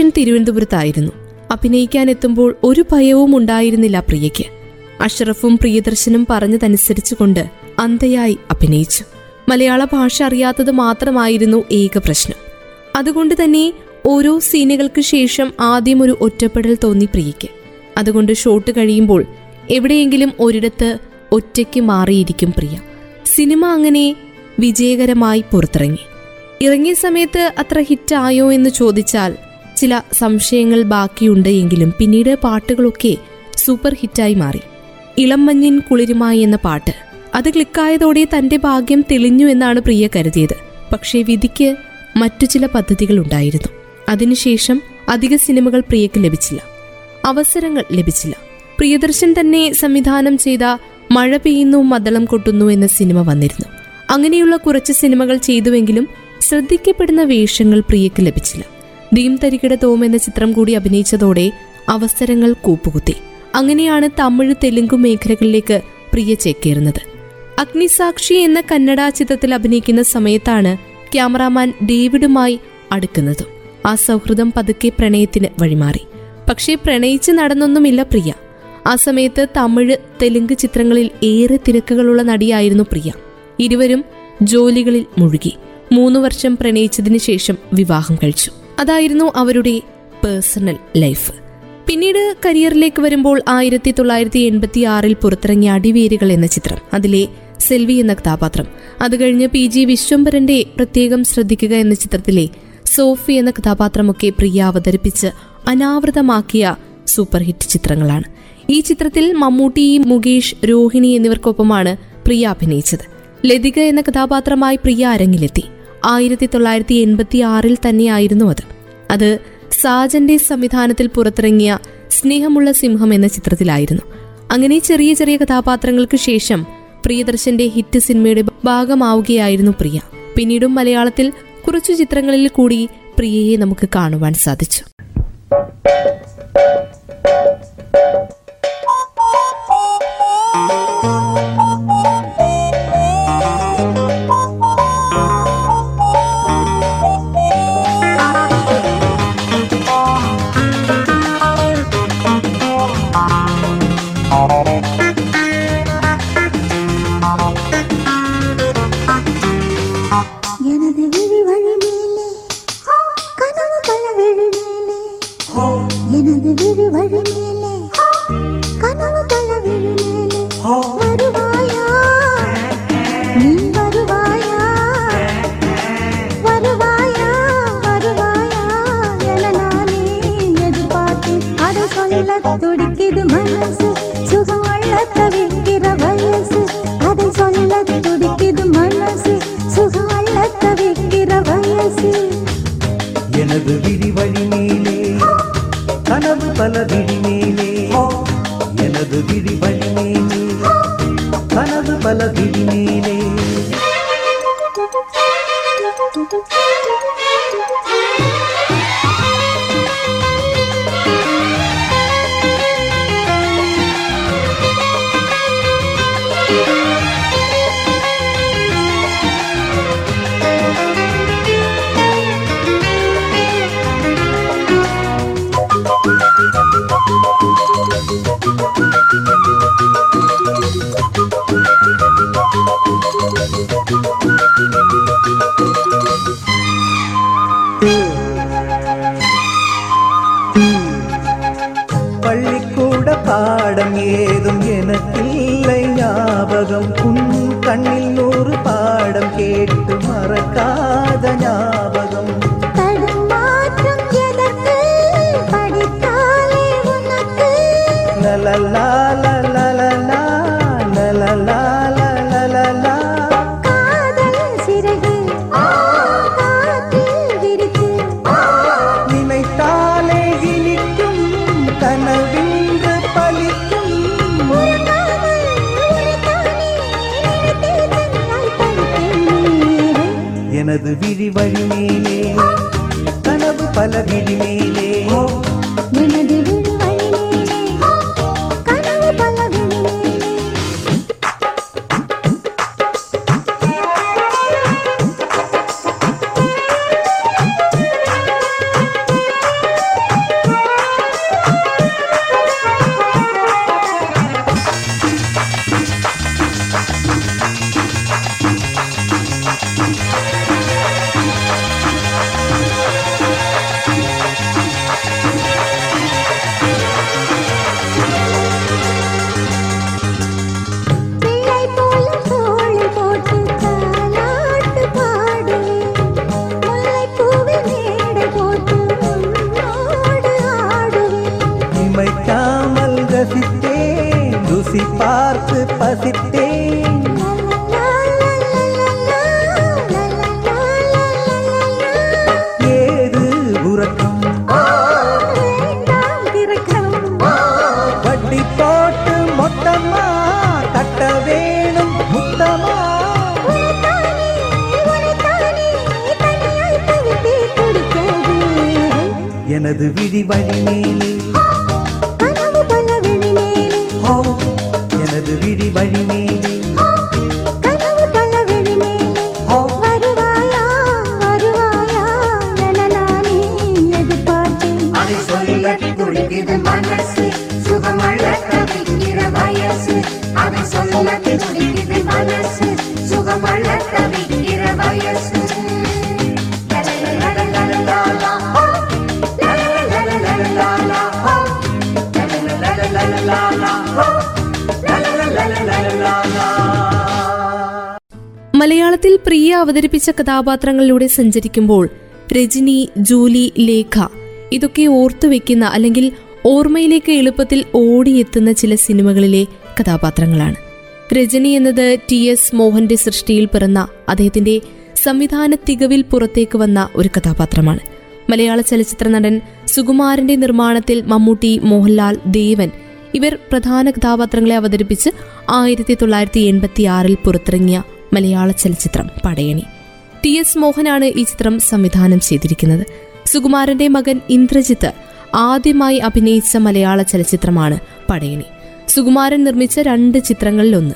ലൊക്കേഷൻ തിരുവനന്തപുരത്തായിരുന്നു. അഭിനയിക്കാൻ എത്തുമ്പോൾ ഒരു ഭയവും ഉണ്ടായിരുന്നില്ല പ്രിയയ്ക്ക്. അഷറഫും പ്രിയദർശനും പറഞ്ഞതനുസരിച്ചുകൊണ്ട് അന്തയായി അഭിനയിച്ചു. മലയാള ഭാഷ അറിയാത്തത് മാത്രമായിരുന്നു ഏക പ്രശ്നം. അതുകൊണ്ട് തന്നെ ഓരോ സീനുകൾക്ക് ശേഷം ആദ്യം ഒരു ഒറ്റപ്പെടൽ തോന്നി പ്രിയയ്ക്ക്. അതുകൊണ്ട് ഷോട്ട് കഴിയുമ്പോൾ എവിടെയെങ്കിലും ഒരിടത്ത് ഒറ്റയ്ക്ക് മാറിയിരിക്കും പ്രിയ. സിനിമ അങ്ങനെ വിജയകരമായി പുറത്തിറങ്ങി. ഇറങ്ങിയ സമയത്ത് അത്ര ഹിറ്റായോ എന്ന് ചോദിച്ചാൽ ചില സംശയങ്ങൾ ബാക്കിയുണ്ട് എങ്കിലും പിന്നീട് പാട്ടുകളൊക്കെ സൂപ്പർ ഹിറ്റായി മാറി. ഇളം മഞ്ഞിൻ കുളിരുമായി എന്ന പാട്ട്. അത് ക്ലിക്കായതോടെ തന്റെ ഭാഗ്യം തെളിഞ്ഞു എന്നാണ് പ്രിയ കരുതിയത്. പക്ഷേ വിധിക്ക് മറ്റു ചില പദ്ധതികൾ ഉണ്ടായിരുന്നു. അതിനുശേഷം അധിക സിനിമകൾ പ്രിയക്ക് ലഭിച്ചില്ല. അവസരങ്ങൾ ലഭിച്ചില്ല. പ്രിയദർശൻ തന്നെ സംവിധാനം ചെയ്ത മഴ പെയ്യുന്നു മദ്ദളം കൊട്ടുന്നു എന്ന സിനിമ വന്നിരുന്നു. അങ്ങനെയുള്ള കുറച്ച് സിനിമകൾ ചെയ്തുവെങ്കിലും ശ്രദ്ധിക്കപ്പെടുന്ന വേഷങ്ങൾ പ്രിയക്ക് ലഭിച്ചില്ല. ദീം തരികിട തോം എന്ന ചിത്രം കൂടി അഭിനയിച്ചതോടെ അവസരങ്ങൾ കൂപ്പുകുത്തി. അങ്ങനെയാണ് തമിഴ് തെലുങ്ക് മേഖലകളിലേക്ക് പ്രിയ ചേക്കേറുന്നത്. അഗ്നിസാക്ഷി എന്ന കന്നഡ ചിത്രത്തിൽ അഭിനയിക്കുന്ന സമയത്താണ് ക്യാമറാമാൻ ഡേവിഡുമായി അടുക്കുന്നത്. ആ സൗഹൃദം പതുക്കെ പ്രണയത്തിന് വഴിമാറി. പക്ഷേ പ്രണയിച്ച് നടന്നൊന്നുമില്ല പ്രിയ. ആ സമയത്ത് തമിഴ് തെലുങ്ക് ചിത്രങ്ങളിൽ ഏറെ തിരക്കുകളുള്ള നടിയായിരുന്നു പ്രിയ. ഇരുവരും ജോലികളിൽ മുഴുകി. മൂന്നു വർഷം പ്രണയിച്ചതിന് ശേഷം വിവാഹം കഴിച്ചു. അതായിരുന്നു അവരുടെ പേഴ്സണൽ ലൈഫ്. പിന്നീട് കരിയറിലേക്ക് വരുമ്പോൾ ആയിരത്തി തൊള്ളായിരത്തി എൺപത്തി ആറിൽ പുറത്തിറങ്ങിയ അടിവേരുകൾ എന്ന ചിത്രം അതിലെ സെൽവി എന്ന കഥാപാത്രം. അത് കഴിഞ്ഞ് പി ജി വിശ്വംഭരന്റെ പ്രത്യേകം ശ്രദ്ധിക്കുക എന്ന ചിത്രത്തിലെ സോഫി എന്ന കഥാപാത്രമൊക്കെ പ്രിയ അവതരിപ്പിച്ച് അനാവൃതമാക്കിയ സൂപ്പർ ഹിറ്റ് ചിത്രങ്ങളാണ്. ഈ ചിത്രത്തിൽ മമ്മൂട്ടി മുകേഷ് രോഹിണി എന്നിവർക്കൊപ്പമാണ് പ്രിയ അഭിനയിച്ചത്. ലതിക എന്ന കഥാപാത്രമായി പ്രിയ അരങ്ങിലെത്തി. ആയിരത്തി തൊള്ളായിരത്തി എൺപത്തി ആറിൽ തന്നെയായിരുന്നു അത്. അത് സാജന്റെ സംവിധാനത്തിൽ പുറത്തിറങ്ങിയ സ്നേഹമുള്ള സിംഹം എന്ന ചിത്രത്തിലായിരുന്നു. അങ്ങനെ ചെറിയ ചെറിയ കഥാപാത്രങ്ങൾക്ക് ശേഷം പ്രിയദർശന്റെ ഹിറ്റ് സിനിമയുടെ ഭാഗമാവുകയായിരുന്നു പ്രിയ. പിന്നീടും മലയാളത്തിൽ കുറച്ചു ചിത്രങ്ങളിൽ കൂടി പ്രിയയെ നമുക്ക് കാണുവാൻ സാധിച്ചു. the beat. പ്രിയ കഥാപാത്രങ്ങളിലൂടെ സഞ്ചരിക്കുമ്പോൾ രജനി ജൂലി ലേഖ ഇതൊക്കെ ഓർത്തു ഓർത്തുവെക്കുന്ന അല്ലെങ്കിൽ ഓർമ്മയിലേക്ക് എളുപ്പത്തിൽ ഓടിയെത്തുന്ന ചില സിനിമകളിലെ കഥാപാത്രങ്ങളാണ്. രജനി എന്നത് ടി എസ് മോഹന്റെ സൃഷ്ടിയിൽ പിറന്ന അദ്ദേഹത്തിന്റെ സംവിധാന തികവിൽ പുറത്തേക്ക് വന്ന ഒരു കഥാപാത്രമാണ്. മലയാള ചലച്ചിത്ര നടൻ സുകുമാരന്റെ നിർമ്മാണത്തിൽ മമ്മൂട്ടി മോഹൻലാൽ ദേവൻ ഇവർ പ്രധാന കഥാപാത്രങ്ങളെ അവതരിപ്പിച്ച് ആയിരത്തി തൊള്ളായിരത്തി എൺപത്തി പുറത്തിറങ്ങിയ മലയാള ചലച്ചിത്രം പടയണി. ടി എസ് മോഹനാണ് ഈ ചിത്രം സംവിധാനം ചെയ്തിരിക്കുന്നത്. സുകുമാരന്റെ മകൻ ഇന്ദ്രജിത്ത് ആദ്യമായി അഭിനയിച്ച മലയാള ചലച്ചിത്രമാണ് പടയണി. സുകുമാരൻ നിർമ്മിച്ച രണ്ട് ചിത്രങ്ങളിലൊന്ന്.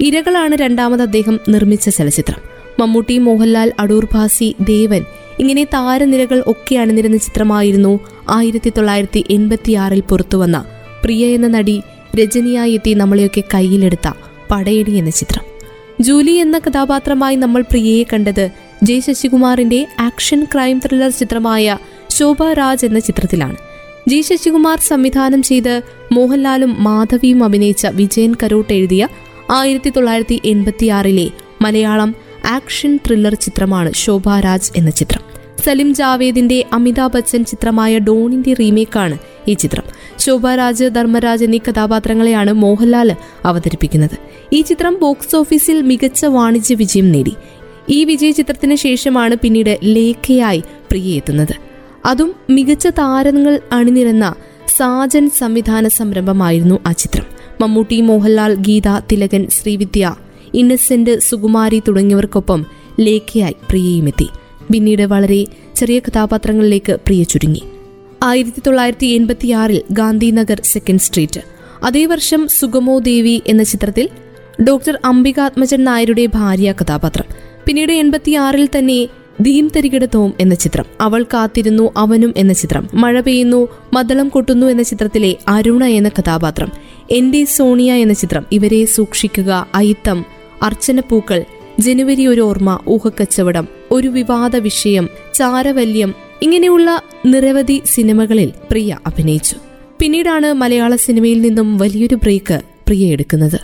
ഇരകളാണ് രണ്ടാമത് അദ്ദേഹം നിർമ്മിച്ച ചലച്ചിത്രം. മമ്മൂട്ടി മോഹൻലാൽ അടൂർ ഭാസി ദേവൻ ഇങ്ങനെ താരനിരകൾ ഒക്കെ അണിനിരുന്ന ചിത്രമായിരുന്നു ആയിരത്തി തൊള്ളായിരത്തി എൺപത്തിയാറിൽ പുറത്തുവന്ന പ്രിയ എന്ന നടി രജനിയായി എത്തി നമ്മളെയൊക്കെ കയ്യിലെടുത്ത പടയണി എന്ന ചിത്രം. ജൂലി എന്ന കഥാപാത്രമായി നമ്മൾ പ്രിയയെ കണ്ടത് ജെ ശശികുമാറിന്റെ ആക്ഷൻ ക്രൈം ത്രില്ലർ ചിത്രമായ ശോഭ രാജ് എന്ന ചിത്രത്തിലാണ്. ജി ശശികുമാർ സംവിധാനം ചെയ്ത് മോഹൻലാലും മാധവിയും അഭിനയിച്ച വിജയൻ കരോട്ട് എഴുതിയ ആയിരത്തി തൊള്ളായിരത്തി എൺപത്തിയാറിലെ മലയാളം ആക്ഷൻ ത്രില്ലർ ചിത്രമാണ് ശോഭ രാജ് എന്ന ചിത്രം. സലിം ജാവേദിന്റെ അമിതാഭ് ബച്ചൻ ചിത്രമായ ഡോണിന്റെ റീമേക്കാണ് ഈ ചിത്രം. ശോഭാരാജ് ധർമ്മരാജ് എന്നീ കഥാപാത്രങ്ങളെയാണ് മോഹൻലാൽ അവതരിപ്പിക്കുന്നത്. ഈ ചിത്രം ബോക്സ് ഓഫീസിൽ മികച്ച വാണിജ്യ വിജയം നേടി. ഈ വിജയ ചിത്രത്തിന് ശേഷമാണ് പിന്നീട് ലേഖയായി പ്രിയ എത്തുന്നത്. അതും മികച്ച താരങ്ങൾ അണിനിരന്ന സാജൻ സംവിധാന സംരംഭമായിരുന്നു ആ ചിത്രം. മമ്മൂട്ടി മോഹൻലാൽ ഗീത തിലകൻ ശ്രീവിദ്യ ഇന്നസെന്റ് സുകുമാരി തുടങ്ങിയവർക്കൊപ്പം ലേഖയായി പ്രിയയുമെത്തി. പിന്നീട് വളരെ ചെറിയ കഥാപാത്രങ്ങളിലേക്ക് പ്രിയ ചുരുങ്ങി. ആയിരത്തി തൊള്ളായിരത്തി എൺപത്തിയാറിൽ ഗാന്ധിനഗർ സെക്കൻഡ് സ്ട്രീറ്റ്. അതേ വർഷം സുഗമോ ദേവി എന്ന ചിത്രത്തിൽ ഡോക്ടർ അംബികാത്മജൻ നായരുടെ ഭാര്യ കഥാപാത്രം. പിന്നീട് എൺപത്തിയാറിൽ തന്നെ ദീം തരികിടത്തോം എന്ന ചിത്രം അവൾ കാത്തിരുന്നു അവനും എന്ന ചിത്രം മഴ പെയ്യുന്നു മദളം കൊട്ടുന്നു എന്ന ചിത്രത്തിലെ അരുണ എന്ന കഥാപാത്രം എന്റെ സോണിയ എന്ന ചിത്രം ഇവരെ സൂക്ഷിക്കുക അയിത്തം അർച്ചനപ്പൂക്കൾ ജനുവരി ഒരു ഓർമ്മ ഊഹക്കച്ചവടം ഒരു വിവാദ വിഷയം ചാരവല്യം ഇങ്ങനെയുള്ള നിരവധി സിനിമകളിൽ പ്രിയ അഭിനയിച്ചു. പിന്നീടാണ് മലയാള സിനിമയിൽ നിന്നും വലിയൊരു ബ്രേക്ക് പ്രിയ എടുക്കുന്നത്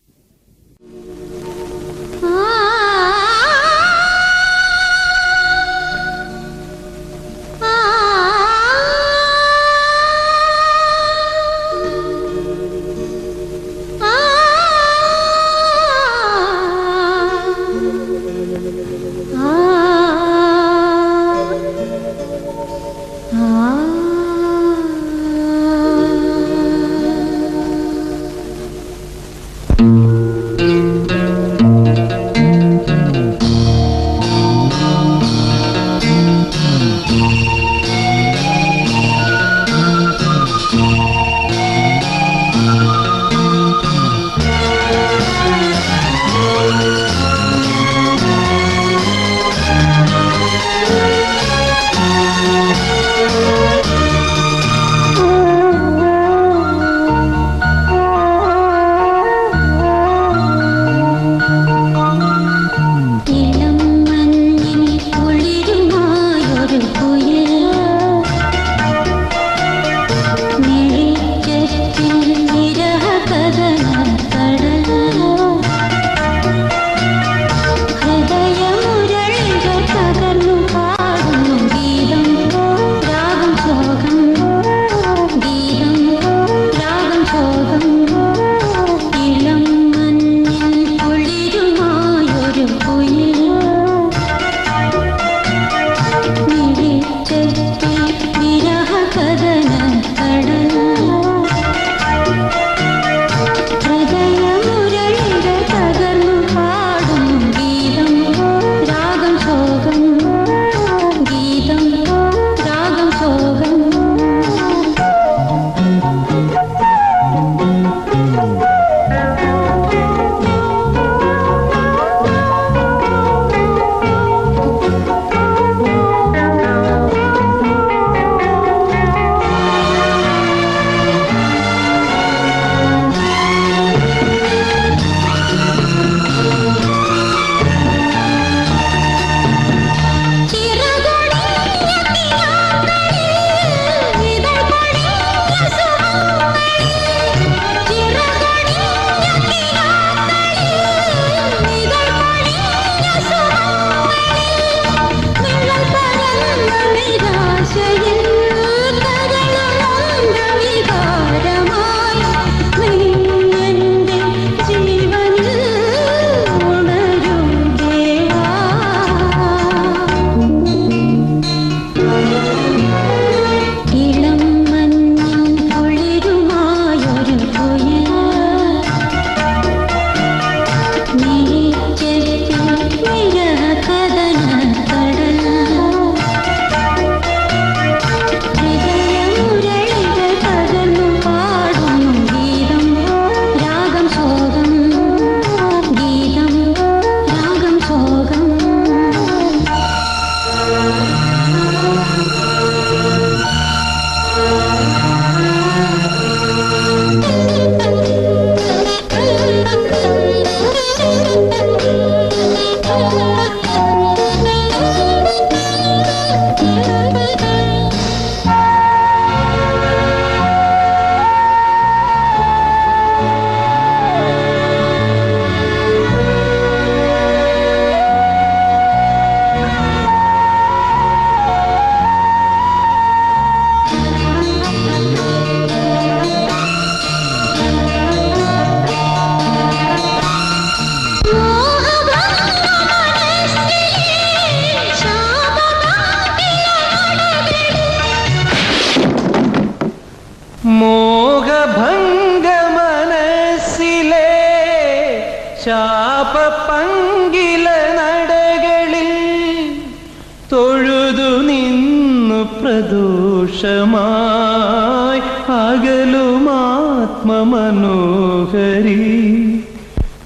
പ്രദോഷമായി അകലുമാത്മമനോഹരി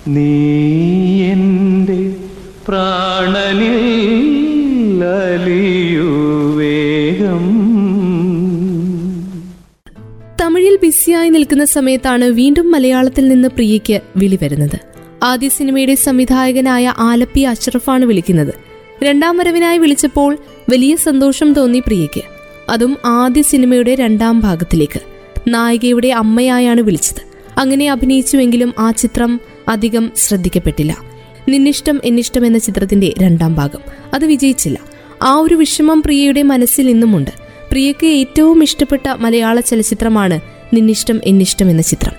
നീ എന്റെ പ്രാണനിൽ അലിയൂ തമിഴിൽ ബിസിയായി നിൽക്കുന്ന സമയത്താണ് വീണ്ടും മലയാളത്തിൽ നിന്ന് പ്രിയയ്ക്ക് വിളി വരുന്നത്. ആദ്യ സിനിമയുടെ സംവിധായകനായ ആലപ്പി അഷ്റഫാണ് വിളിക്കുന്നത്. രണ്ടാം വരവിനായി വിളിച്ചപ്പോൾ വലിയ സന്തോഷം തോന്നി പ്രിയയ്ക്ക്. അതും ആദ്യ സിനിമയുടെ രണ്ടാം ഭാഗത്തിലേക്ക്. നായികയുടെ അമ്മയായാണ് വിളിച്ചത്. അങ്ങനെ അഭിനയിച്ചുവെങ്കിലും ആ ചിത്രം അധികം ശ്രദ്ധിക്കപ്പെട്ടില്ല. നിന്നിഷ്ടം എന്നിഷ്ടം എന്ന ചിത്രത്തിന്റെ രണ്ടാം ഭാഗം. അത് വിജയിച്ചില്ല. ആ ഒരു വിഷമം പ്രിയയുടെ മനസ്സിൽ ഇന്നുമുണ്ട് പ്രിയയ്ക്ക് ഏറ്റവും ഇഷ്ടപ്പെട്ട മലയാള ചലച്ചിത്രമാണ് നിന്നിഷ്ടം എന്നിഷ്ടം എന്ന ചിത്രം.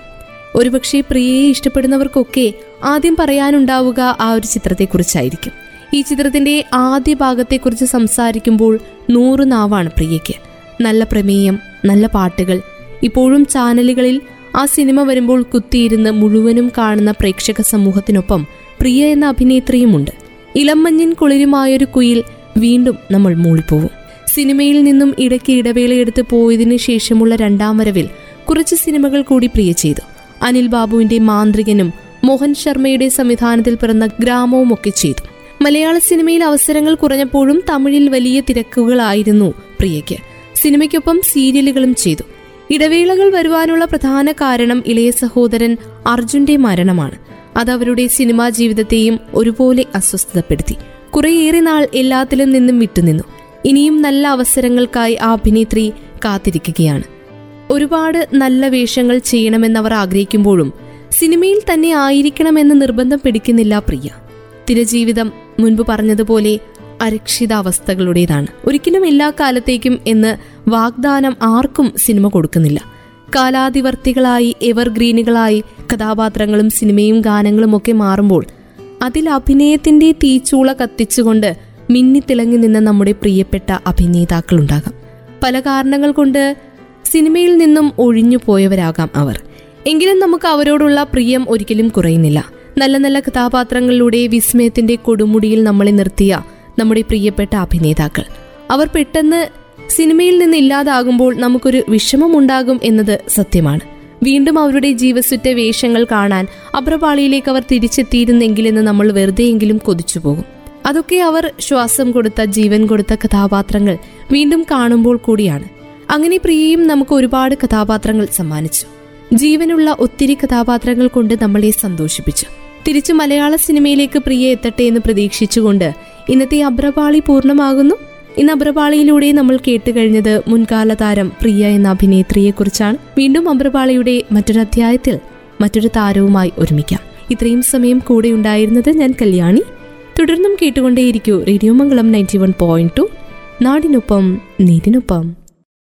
ഒരുപക്ഷെ പ്രിയയെ ഇഷ്ടപ്പെടുന്നവർക്കൊക്കെ ആദ്യം പറയാനുണ്ടാവുക ആ ഒരു ചിത്രത്തെക്കുറിച്ചായിരിക്കും. ഈ ചിത്രത്തിന്റെ ആദ്യ ഭാഗത്തെക്കുറിച്ച് സംസാരിക്കുമ്പോൾ നൂറ് നാവാണ് പ്രിയയ്ക്ക്. നല്ല പ്രമേയം നല്ല പാട്ടുകൾ. ഇപ്പോഴും ചാനലുകളിൽ ആ സിനിമ വരുമ്പോൾ കുത്തിയിരുന്ന് മുഴുവനും കാണുന്ന പ്രേക്ഷക സമൂഹത്തിനൊപ്പം പ്രിയ എന്ന അഭിനേത്രിയുമുണ്ട്. ഇളമഞ്ഞിൻ കുളിരുമായൊരു കുയിൽ വീണ്ടും നമ്മൾ മൂളിപ്പോവും. സിനിമയിൽ നിന്നും ഇടയ്ക്ക് ഇടവേളയെടുത്ത് പോയതിനു ശേഷമുള്ള രണ്ടാം വരവിൽ കുറച്ച് സിനിമകൾ കൂടി പ്രിയ ചെയ്തു. അനിൽ ബാബുവിന്റെ മാന്ത്രികനും മോഹൻ ശർമ്മയുടെ സംവിധാനത്തിൽ പിറന്ന ഗ്രാമവും ഒക്കെ ചെയ്തു. മലയാള സിനിമയിൽ അവസരങ്ങൾ കുറഞ്ഞപ്പോഴും തമിഴിൽ വലിയ തിരക്കുകളായിരുന്നു പ്രിയയ്ക്ക്. സിനിമയ്ക്കൊപ്പം സീരിയലുകളും ചെയ്തു. ഇടവേളകൾ വരുവാനുള്ള പ്രധാന കാരണം ഇളയ സഹോദരൻ അർജുന്റെ മരണമാണ്. അത് അവരുടെ സിനിമാ ജീവിതത്തെയും ഒരുപോലെ അസ്വസ്ഥതപ്പെടുത്തി. കുറേയേറെ നാൾ എല്ലാത്തിലും നിന്നും വിട്ടുനിന്നു. ഇനിയും നല്ല അവസരങ്ങൾക്കായി ആ അഭിനേത്രി കാത്തിരിക്കുകയാണ്. ഒരുപാട് നല്ല വേഷങ്ങൾ ചെയ്യണമെന്നവർ ആഗ്രഹിക്കുമ്പോഴും സിനിമയിൽ തന്നെ ആയിരിക്കണമെന്ന് നിർബന്ധം പിടിക്കുന്നില്ല പ്രിയ. തിരജീവിതം മുൻപ് പറഞ്ഞതുപോലെ അരക്ഷിതാവസ്ഥകളുടേതാണ്. ഒരിക്കലും എല്ലാ കാലത്തേക്കും എന്ന് വാഗ്ദാനം ആർക്കും സിനിമ കൊടുക്കുന്നില്ല. കാലാതിവർത്തികളായി എവർഗ്രീനുകളായി കഥാപാത്രങ്ങളും സിനിമയും ഗാനങ്ങളും ഒക്കെ മാറുമ്പോൾ അതിൽ അഭിനയത്തിന്റെ തീച്ചൂള കത്തിച്ചുകൊണ്ട് മിന്നിത്തിളങ്ങി നിന്ന നമ്മുടെ പ്രിയപ്പെട്ട അഭിനേതാക്കളുണ്ടാകാം പല കാരണങ്ങൾ കൊണ്ട് സിനിമയിൽ നിന്നും ഒഴിഞ്ഞു പോയവരാകാം അവർ. എങ്കിലും നമുക്ക് അവരോടുള്ള പ്രിയം ഒരിക്കലും കുറയുന്നില്ല. നല്ല നല്ല കഥാപാത്രങ്ങളിലൂടെ വിസ്മയത്തിന്റെ കൊടുമുടിയിൽ നമ്മളെ നിർത്തിയ നമ്മുടെ പ്രിയപ്പെട്ട അഭിനേതാക്കൾ. അവർ പെട്ടെന്ന് സിനിമയിൽ നിന്ന് ഇല്ലാതാകുമ്പോൾ നമുക്കൊരു വിഷമമുണ്ടാകും എന്നത് സത്യമാണ്. വീണ്ടും അവരുടെ ജീവസുറ്റ വേഷങ്ങൾ കാണാൻ അപ്രപാളിയിലേക്ക് അവർ തിരിച്ചെത്തിയിരുന്നെങ്കിലെന്ന് നമ്മൾ വെറുതെയെങ്കിലും കൊതിച്ചു പോകും. അതൊക്കെ അവർ ശ്വാസം കൊടുത്ത ജീവൻ കൊടുത്ത കഥാപാത്രങ്ങൾ വീണ്ടും കാണുമ്പോൾ കൂടിയാണ്. അങ്ങനെ പ്രിയയും നമുക്ക് ഒരുപാട് കഥാപാത്രങ്ങൾ സമ്മാനിച്ചു. ജീവനുള്ള ഒത്തിരി കഥാപാത്രങ്ങൾ കൊണ്ട് നമ്മളെ സന്തോഷിപ്പിച്ചു. തിരിച്ചു മലയാള സിനിമയിലേക്ക് പ്രിയ എത്തട്ടെ എന്ന് പ്രതീക്ഷിച്ചുകൊണ്ട് ഇന്നത്തെ അബ്രപാളി പൂർണമാകുന്നു. ഇന്ന് അബ്രപാളിയിലൂടെ നമ്മൾ കേട്ടുകഴിഞ്ഞത് മുൻകാല താരം പ്രിയ എന്ന അഭിനേത്രിയെക്കുറിച്ചാണ്. വീണ്ടും അബ്രപാളിയുടെ മറ്റൊരു അധ്യായത്തിൽ മറ്റൊരു താരവുമായി ഒരുമിക്കാം. ഇത്രയും സമയം കൂടെ ഉണ്ടായിരുന്നത് ഞാൻ കല്യാണി. തുടർന്നും കേട്ടുകൊണ്ടേയിരിക്കൂ radio Mangalam ninety one point two. നാടിനൊപ്പം നീതിനൊപ്പം.